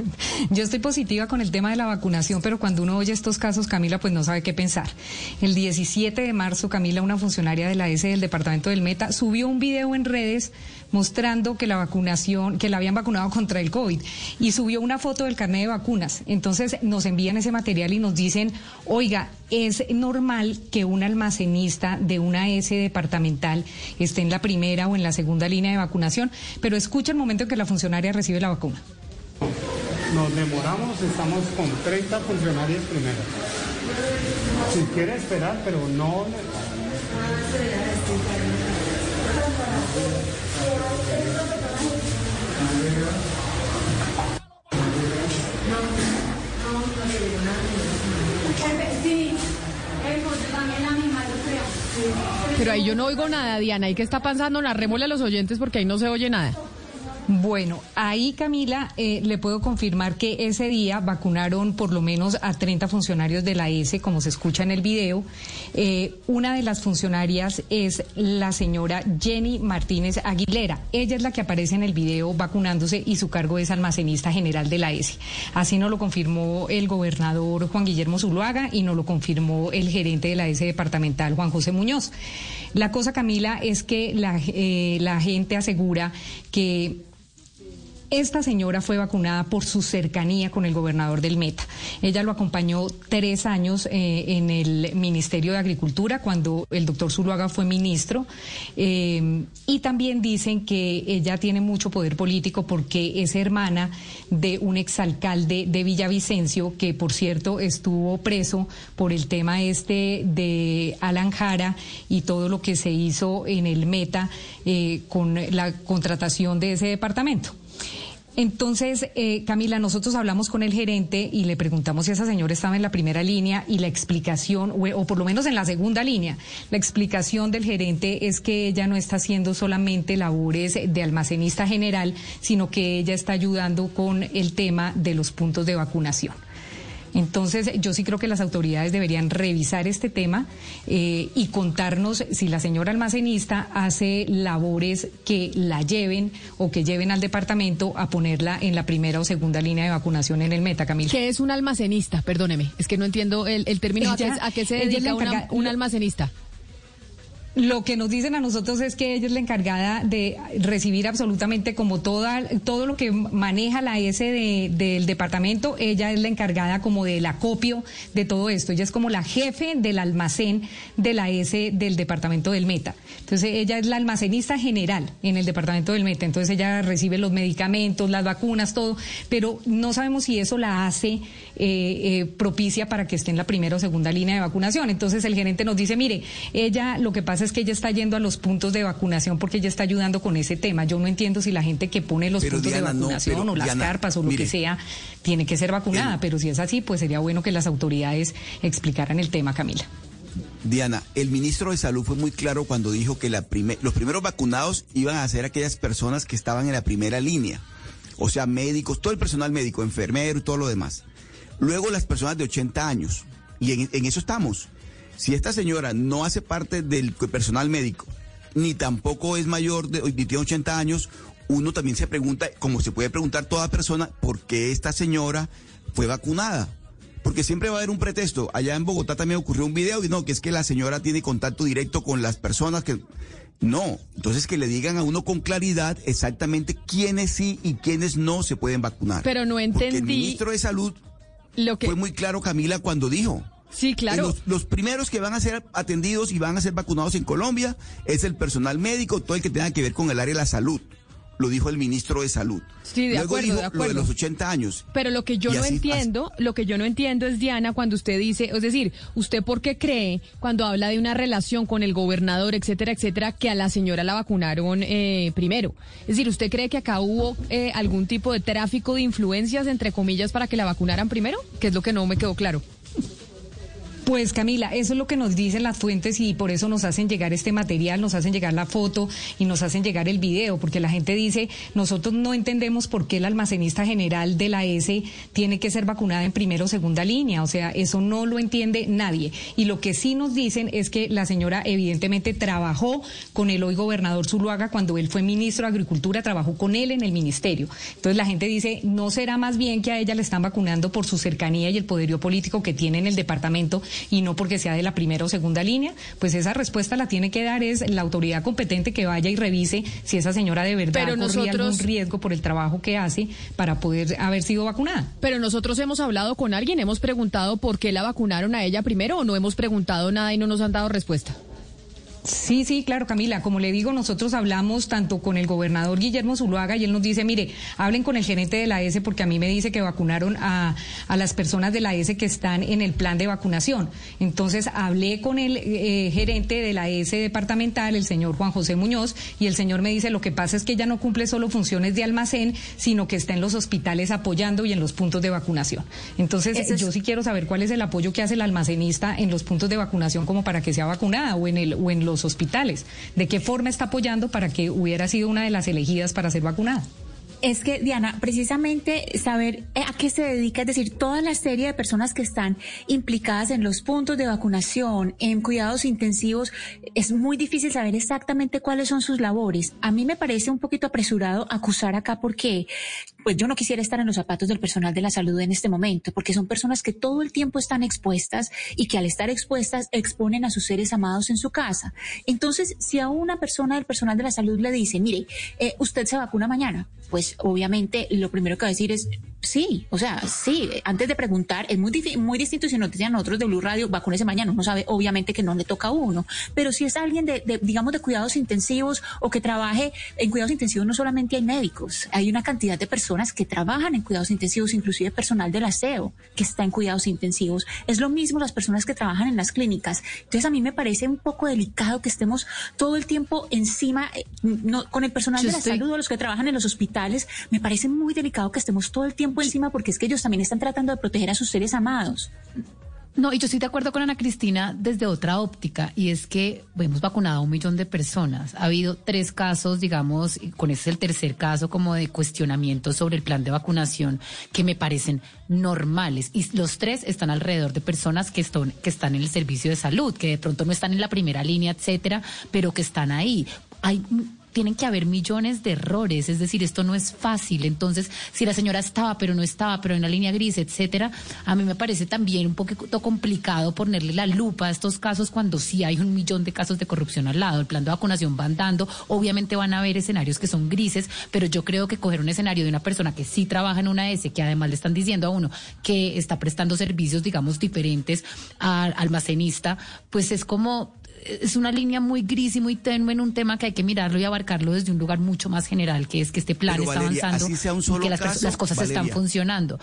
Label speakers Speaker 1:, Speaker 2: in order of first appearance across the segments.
Speaker 1: Yo estoy positiva con el tema de la vacunación, pero cuando uno oye estos casos, Camila, pues no sabe qué pensar. El 17 de marzo, Camila, una funcionaria de la S del departamento del Meta, subió un video en redes mostrando que la vacunación, que la habían vacunado contra el COVID y subió una foto del carnet de vacunas. Entonces nos envían ese material y nos dicen, oiga, es normal que un almacenista de una S departamental esté en la primera o en la segunda línea de vacunación, pero escucha el momento en que la funcionaria recibe la vacuna.
Speaker 2: Nos demoramos, estamos con 30 funcionarios primero. Si quiere esperar, pero no...
Speaker 3: Pero ahí yo no oigo nada, Diana. ¿Y qué está pasando? Narrémosle a los oyentes porque ahí no se oye nada.
Speaker 1: Bueno, ahí Camila, eh, le puedo confirmar que ese día vacunaron por lo menos a 30 funcionarios de la S, como se escucha en el video. Eh, una de las funcionarias es la señora Jenny Martínez Aguilera. Ella es la que aparece en el video vacunándose y su cargo es almacenista general de la S. Así nos lo confirmó el gobernador Juan Guillermo Zuluaga y nos lo confirmó el gerente de la S departamental, Juan José Muñoz. La cosa, Camila, es que la, eh, la gente asegura que esta señora fue vacunada por su cercanía con el gobernador del Meta. Ella lo acompañó tres años eh, en el Ministerio de Agricultura cuando el doctor Zuluaga fue ministro. Eh, y también dicen que ella tiene mucho poder político porque es hermana de un exalcalde de Villavicencio que, por cierto, estuvo preso por el tema este de Alan Jara y todo lo que se hizo en el Meta eh, con la contratación de ese departamento. Entonces, eh, Camila, nosotros hablamos con el gerente y le preguntamos si esa señora estaba en la primera línea y la explicación, o, por lo menos en la segunda línea, la explicación del gerente es que ella no está haciendo solamente labores de almacenista general, sino que ella está ayudando con el tema de los puntos de vacunación. Entonces, yo sí creo que las autoridades deberían revisar este tema eh, y contarnos si la señora almacenista hace labores que la lleven o que lleven al departamento a ponerla en la primera o segunda línea de vacunación en el Meta, Camila.
Speaker 3: ¿Qué es un almacenista? Perdóneme, es que no entiendo el, término. ¿A, qué, se dedica un almacenista?
Speaker 1: Lo que nos dicen a nosotros es que ella es la encargada de recibir absolutamente como toda, todo lo que maneja la S del departamento, ella es la encargada como del acopio de todo esto. Ella es como la jefe del almacén de la S del departamento del Meta. Entonces ella es la almacenista general en el departamento del Meta. Entonces ella recibe los medicamentos, las vacunas, todo, pero no sabemos si eso la hace eh, eh, propicia para que esté en la primera o segunda línea de vacunación. Entonces el gerente nos dice, mire, ella lo que pasa es que ella está yendo a los puntos de vacunación porque ella está ayudando con ese tema. Yo no entiendo si la gente que pone los puntos de vacunación o las carpas o lo que sea tiene que ser vacunada, pero si es así, pues sería bueno que las autoridades explicaran el tema, Camila.
Speaker 4: Diana, el ministro de Salud fue muy claro cuando dijo que la los primeros vacunados iban a ser aquellas personas que estaban en la primera línea, o sea, médicos, todo el personal médico, enfermero y todo lo demás. Luego las personas de 80 años, y en eso estamos. Si esta señora no hace parte del personal médico, ni tampoco es mayor de, ni tiene 80 años, uno también se pregunta, como se puede preguntar toda persona, ¿por qué esta señora fue vacunada? Porque siempre va a haber un pretexto. Allá en Bogotá también ocurrió un video y no, que es que la señora tiene contacto directo con las personas que... No, entonces que le digan a uno con claridad exactamente quiénes sí y quiénes no se pueden vacunar.
Speaker 3: Pero no entendí.
Speaker 4: Porque el ministro de Salud
Speaker 3: lo que...
Speaker 4: fue muy claro, Camila, cuando dijo
Speaker 3: Sí, claro.
Speaker 4: Los, primeros que van a ser atendidos y van a ser vacunados en Colombia es el personal médico, todo el que tenga que ver con el área de la salud. Lo dijo el ministro de Salud.
Speaker 3: Sí, de
Speaker 4: Luego
Speaker 3: acuerdo,
Speaker 4: dijo
Speaker 3: de acuerdo.
Speaker 4: lo de los 80 años.
Speaker 3: Pero lo que yo
Speaker 4: Y
Speaker 3: no
Speaker 4: así-
Speaker 3: entiendo, lo que yo no entiendo es Diana cuando usted dice, es decir, usted por qué cree cuando habla de una relación con el gobernador, etcétera, etcétera, que a la señora la vacunaron eh, primero. Es decir, ¿usted cree que acá hubo eh, algún tipo de tráfico de influencias entre comillas para que la vacunaran primero? Que es lo que no me quedó claro.
Speaker 1: Pues Camila, eso es lo que nos dicen las fuentes y por eso nos hacen llegar este material, nos hacen llegar la foto y nos hacen llegar el video, porque la gente dice, nosotros no entendemos por qué el almacenista general de la S tiene que ser vacunada en primera o segunda línea, o sea, eso no lo entiende nadie. Y lo que sí nos dicen es que la señora evidentemente trabajó con el hoy gobernador Zuluaga cuando él fue ministro de Agricultura, trabajó con él en el ministerio. Entonces la gente dice, ¿no será más bien que a ella le están vacunando por su cercanía y el poderío político que tiene en el departamento y no porque sea de la primera o segunda línea? Pues esa respuesta la tiene que dar es la autoridad competente que vaya y revise si esa señora de verdad
Speaker 3: Pero
Speaker 1: corría algún riesgo por el trabajo que hace para poder haber sido vacunada.
Speaker 3: Pero nosotros hemos hablado con alguien, hemos preguntado por qué la vacunaron a ella primero o no hemos preguntado nada y no nos han dado respuesta.
Speaker 1: Sí, sí, claro, Camila. Como le digo, nosotros hablamos tanto con el gobernador Guillermo Zuluaga y él nos dice, mire, hablen con el gerente de la S porque a mí me dice que vacunaron a, a las personas de la S que están en el plan de vacunación. Entonces hablé con el eh, gerente de la S departamental, el señor Juan José Muñoz, y el señor me dice, lo que pasa es que ella no cumple solo funciones de almacén, sino que está en los hospitales apoyando y en los puntos de vacunación. Entonces,
Speaker 5: es-
Speaker 1: yo sí quiero saber cuál es el apoyo que hace el almacenista en los puntos de vacunación como para que sea vacunada o en el o en los hospitales. ¿De qué forma está apoyando para que hubiera sido una de las elegidas para ser vacunada?
Speaker 5: Es que, Diana, precisamente saber eh, a qué se dedica, es decir, toda la serie de personas que están implicadas en los puntos de vacunación, en cuidados intensivos, es muy difícil saber exactamente cuáles son sus labores. A mí me parece un poquito apresurado acusar acá porque, pues yo no quisiera estar en los zapatos del personal de la salud en este momento, porque son personas que todo el tiempo están expuestas y que al estar expuestas exponen a sus seres amados en su casa. Entonces, si a una persona del personal de la salud le dice, mire, eh, usted se vacuna mañana, pues obviamente lo primero que va a decir es sí, o sea, sí, antes de preguntar, es muy, muy distinto si nos dicen nosotros de Blue Radio, vacúnese mañana, uno sabe obviamente que no le toca a uno, pero si es alguien de, de, digamos, de cuidados intensivos o que trabaje en cuidados intensivos, no solamente hay médicos, hay una cantidad de personas que trabajan en cuidados intensivos, inclusive personal del aseo que está en cuidados intensivos. Es lo mismo las personas que trabajan en las clínicas. Entonces a mí me parece un poco delicado que estemos todo el tiempo encima, eh, no, con el personal
Speaker 3: Yo
Speaker 5: de la
Speaker 3: estoy-
Speaker 5: salud o los que trabajan en los hospitales, me parece muy delicado que estemos todo el tiempo encima porque es que ellos también están tratando de proteger a sus seres amados.
Speaker 6: No, y yo estoy de acuerdo con Ana Cristina desde otra óptica, y es que hemos vacunado a un millón de personas. Ha habido tres casos, digamos, y con ese es el tercer caso como de cuestionamiento sobre el plan de vacunación que me parecen normales. Y los tres están alrededor de personas que están, que están en el servicio de salud, que de pronto no están en la primera línea, etcétera, pero que están ahí. Hay tienen que haber millones de errores, es decir, esto no es fácil. Entonces, si la señora estaba, pero no estaba, pero en la línea gris, etcétera, a mí me parece también un poquito complicado ponerle la lupa a estos casos cuando sí hay un millón de casos de corrupción al lado. El plan de vacunación van dando, obviamente van a haber escenarios que son grises, pero yo creo que coger un escenario de una persona que sí trabaja en una S, que además le están diciendo a uno que está prestando servicios, digamos, diferentes al almacenista, pues es como es una línea muy gris y muy tenue en un tema que hay que mirarlo y abarcarlo desde un lugar mucho más general, que es que este plan
Speaker 4: Pero,
Speaker 6: está
Speaker 4: Valeria,
Speaker 6: avanzando
Speaker 4: así sea un
Speaker 6: y
Speaker 4: solo
Speaker 6: que las,
Speaker 4: caso,
Speaker 6: las cosas están funcionando.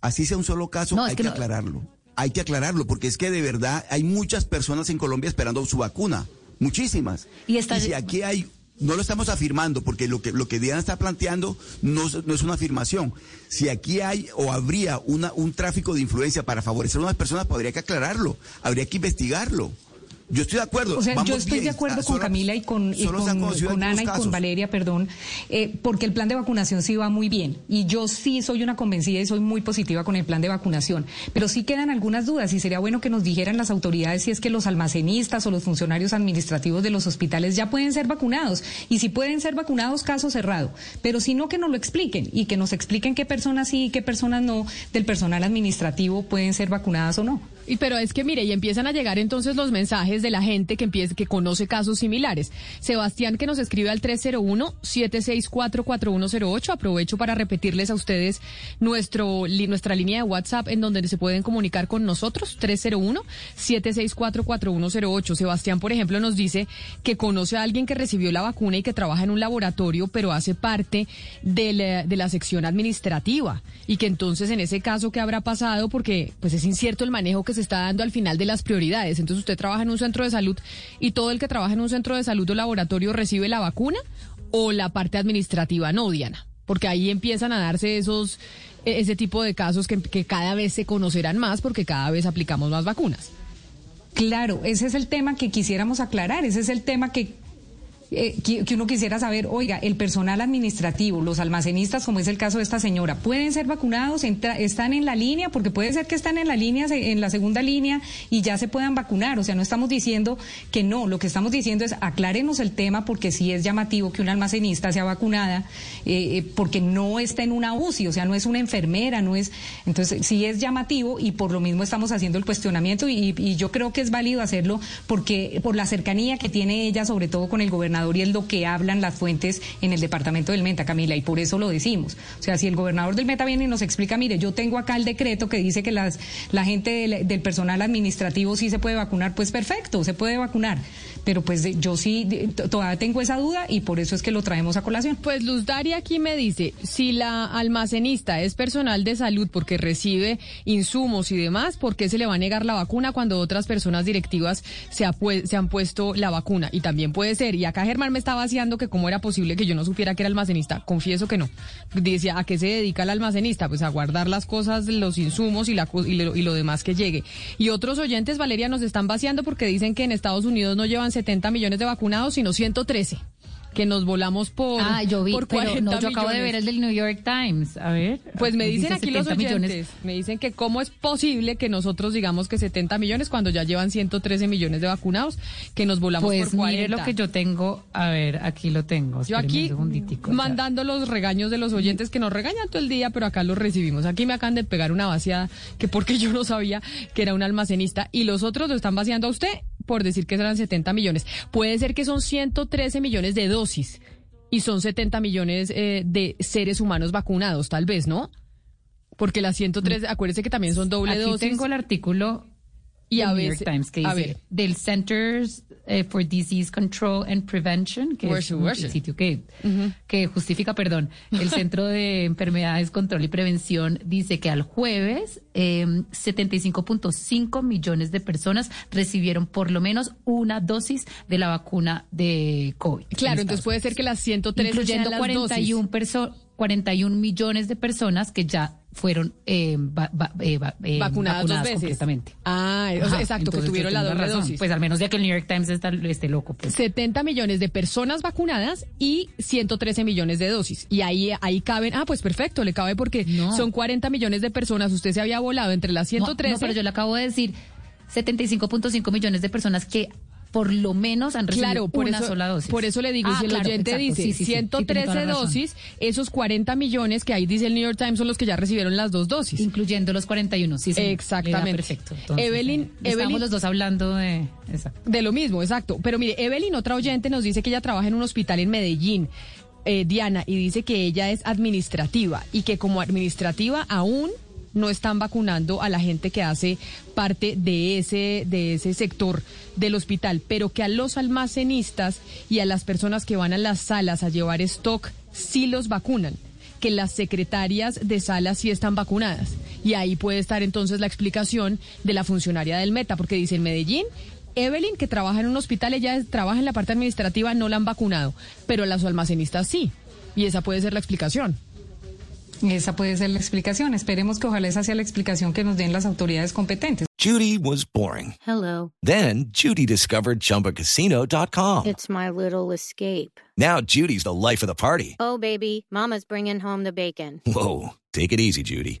Speaker 4: Así sea un solo caso,
Speaker 6: No,
Speaker 4: hay
Speaker 6: que
Speaker 4: que,
Speaker 6: no-
Speaker 4: aclararlo. Hay que aclararlo, porque es que de verdad hay muchas personas en Colombia esperando su vacuna. Muchísimas.
Speaker 6: Y está-
Speaker 4: si aquí hay, no lo estamos afirmando, porque lo que, lo que Diana está planteando no, es- no es una afirmación. Si aquí hay o habría una, un tráfico de influencia para favorecer a unas personas, pues habría que aclararlo, habría que investigarlo. Yo estoy de acuerdo.
Speaker 1: O sea,
Speaker 4: vamos
Speaker 1: yo estoy
Speaker 4: bien.
Speaker 1: de acuerdo
Speaker 4: Ah,
Speaker 1: con
Speaker 4: solo-
Speaker 1: Camila y con, y Ana y con. Valeria, perdón, eh, porque el plan de vacunación sí va muy bien. Y yo sí soy una convencida y soy muy positiva con el plan de vacunación. Pero sí quedan algunas dudas y sería bueno que nos dijeran las autoridades si es que los almacenistas o los funcionarios administrativos de los hospitales ya pueden ser vacunados. Y si pueden ser vacunados, caso cerrado. Pero si no, que nos lo expliquen y que nos expliquen qué personas sí y qué personas no del personal administrativo pueden ser vacunadas o no.
Speaker 3: Y pero es que mire, y empiezan a llegar entonces los mensajes de la gente que empieza, que conoce casos similares. Sebastián que nos escribe al 301-764-4108. Aprovecho para repetirles a ustedes nuestro, nuestra línea de WhatsApp en donde se pueden comunicar con nosotros. 301-764-4108. Sebastián, por ejemplo, nos dice que conoce a alguien que recibió la vacuna y que trabaja en un laboratorio, pero hace parte de la, sección administrativa. Y que entonces en ese caso, ¿qué habrá pasado? Porque pues es incierto el manejo que se está dando al final de las prioridades. Entonces usted trabaja en un centro de salud y todo el que trabaja en un centro de salud o laboratorio recibe la vacuna o la parte administrativa no, Diana. Porque ahí empiezan a darse esos e, ese tipo de casos que, que cada vez se conocerán más porque cada vez aplicamos más vacunas.
Speaker 1: Claro, ese es el tema que quisiéramos aclarar, ese es el tema que eh, que, uno quisiera saber, oiga, el personal administrativo, los almacenistas, como es el caso de esta señora, ¿pueden ser vacunados? ¿Están en la línea? Porque puede ser que están en la línea, en la segunda línea y ya se puedan vacunar. O sea, no estamos diciendo que no, lo que estamos diciendo es aclárenos el tema porque sí es llamativo que una almacenista sea vacunada eh, eh, porque no está en una UCI, o sea, no es una enfermera, no es... Entonces, sí es llamativo y por lo mismo estamos haciendo el cuestionamiento y yo creo que es válido hacerlo porque por la cercanía que tiene ella, sobre todo con el gobernador y es lo que hablan las fuentes en el departamento del Meta, Camila, y por eso lo decimos. O sea, si el gobernador del Meta viene y nos explica, mire, yo tengo acá el decreto que dice que las, la gente del, del personal administrativo sí se puede vacunar, pues perfecto, se puede vacunar pero pues yo sí todavía tengo esa duda y por eso es que lo traemos a colación.
Speaker 3: Pues Luz Daria aquí me dice, si la almacenista es personal de salud porque recibe insumos y demás, ¿por qué se le va a negar la vacuna cuando otras personas directivas se, se han puesto la vacuna? Y también puede ser, y acá Germán me estaba vaciando que cómo era posible que yo no supiera que era almacenista, confieso que no. Decía, ¿a qué se dedica el almacenista? Pues a guardar las cosas, los insumos y, la, y, lo, y lo demás que llegue. Y otros oyentes, Valeria, nos están vaciando porque dicen que en Estados Unidos no llevan 70 millones de vacunados, sino 113 que nos volamos por
Speaker 6: Ah, yo vi,
Speaker 3: por
Speaker 6: pero no, yo acabo de ver el del New York Times. A ver.
Speaker 3: Pues me dicen aquí los oyentes,
Speaker 6: millones.
Speaker 3: me dicen que cómo es posible que nosotros digamos que 70 millones cuando ya llevan 113 millones de vacunados, que nos volamos
Speaker 6: pues
Speaker 3: por 40.
Speaker 6: mire lo que yo tengo, a ver, aquí lo tengo.
Speaker 3: Yo aquí mandando los regaños de los oyentes que nos regañan todo el día, pero acá los recibimos. Aquí me acaban de pegar una vaciada que porque yo no sabía que era un almacenista y los otros lo están vaciando a usted por decir que eran 70 millones. Puede ser que son 113 millones de dosis y son 70 millones eh, de seres humanos vacunados, tal vez, ¿no? Porque las 103, acuérdese que también son doble
Speaker 6: Mm. Aquí
Speaker 3: dosis.
Speaker 6: tengo el artículo
Speaker 3: Y a
Speaker 6: New
Speaker 3: veces-
Speaker 6: York Times que
Speaker 3: a
Speaker 6: dice
Speaker 3: ver.
Speaker 6: del Centers eh, for Disease Control and Prevention, que es un- sitio que, que justifica, perdón, el Centro de Enfermedades, Control y Prevención dice que al jueves eh, 75.5 millones de personas recibieron por lo menos una dosis de la vacuna de COVID.
Speaker 3: Claro, entonces puede ser que las 113
Speaker 6: incluyendo
Speaker 3: las
Speaker 6: 41, perso 41 millones de personas que ya fueron eh, va- va- eh, va- eh,
Speaker 3: vacunadas, dos veces.
Speaker 6: completamente.
Speaker 3: Ah, o sea,
Speaker 6: Ajá,
Speaker 3: exacto, que tuvieron la doble dosis.
Speaker 6: Pues al menos ya que el New York Times está, esté loco. Pues.
Speaker 3: 70 millones de personas vacunadas y 113 millones de dosis. Y ahí, ahí caben, ah, pues perfecto, le cabe porque
Speaker 6: No.
Speaker 3: son 40 millones de personas. Usted se había volado entre las
Speaker 6: No,
Speaker 3: 113.
Speaker 6: No, pero yo le acabo de decir 75.5 millones de personas que por lo menos han recibido
Speaker 3: Claro, por
Speaker 6: una
Speaker 3: eso,
Speaker 6: sola dosis.
Speaker 3: por eso le digo,
Speaker 6: Ah,
Speaker 3: si el
Speaker 6: claro,
Speaker 3: oyente
Speaker 6: exacto,
Speaker 3: dice
Speaker 6: sí, sí, sí, sí, tiene toda
Speaker 3: 113
Speaker 6: la razón.
Speaker 3: dosis, esos 40 millones que ahí dice el New York Times son los que ya recibieron las dos dosis.
Speaker 6: Incluyendo los 41, sí, sí.
Speaker 3: Exactamente.
Speaker 6: Perfecto. Entonces,
Speaker 3: Evelyn-
Speaker 6: eh, estamos
Speaker 3: Evelyn-
Speaker 6: los dos hablando de... Exacto.
Speaker 3: De lo mismo, exacto. Pero mire, Evelyn, otra oyente, nos dice que ella trabaja en un hospital en Medellín. eh, Diana, y dice que ella es administrativa y que como administrativa aún no están vacunando a la gente que hace parte de ese, de ese sector del hospital, pero que a los almacenistas y a las personas que van a las salas a llevar stock sí los vacunan que las secretarias de salas sí están vacunadas. Y ahí puede estar entonces la explicación de la funcionaria del Meta, porque dice en Medellín, Evelyn, que trabaja en un hospital, ella trabaja en la parte administrativa, no la han vacunado, pero las almacenistas sí. Y esa puede ser la explicación.
Speaker 1: Esa puede ser la explicación. Esperemos que ojalá esa sea la explicación que nos den las autoridades competentes.
Speaker 7: Judy was boring.
Speaker 8: Hello.
Speaker 7: Then Judy discovered ChumbaCasino.com.
Speaker 8: It's my little escape.
Speaker 7: Now Judy's the life of the party.
Speaker 8: Oh, baby, Mama's bringing home the bacon.
Speaker 7: Whoa, take it easy, Judy.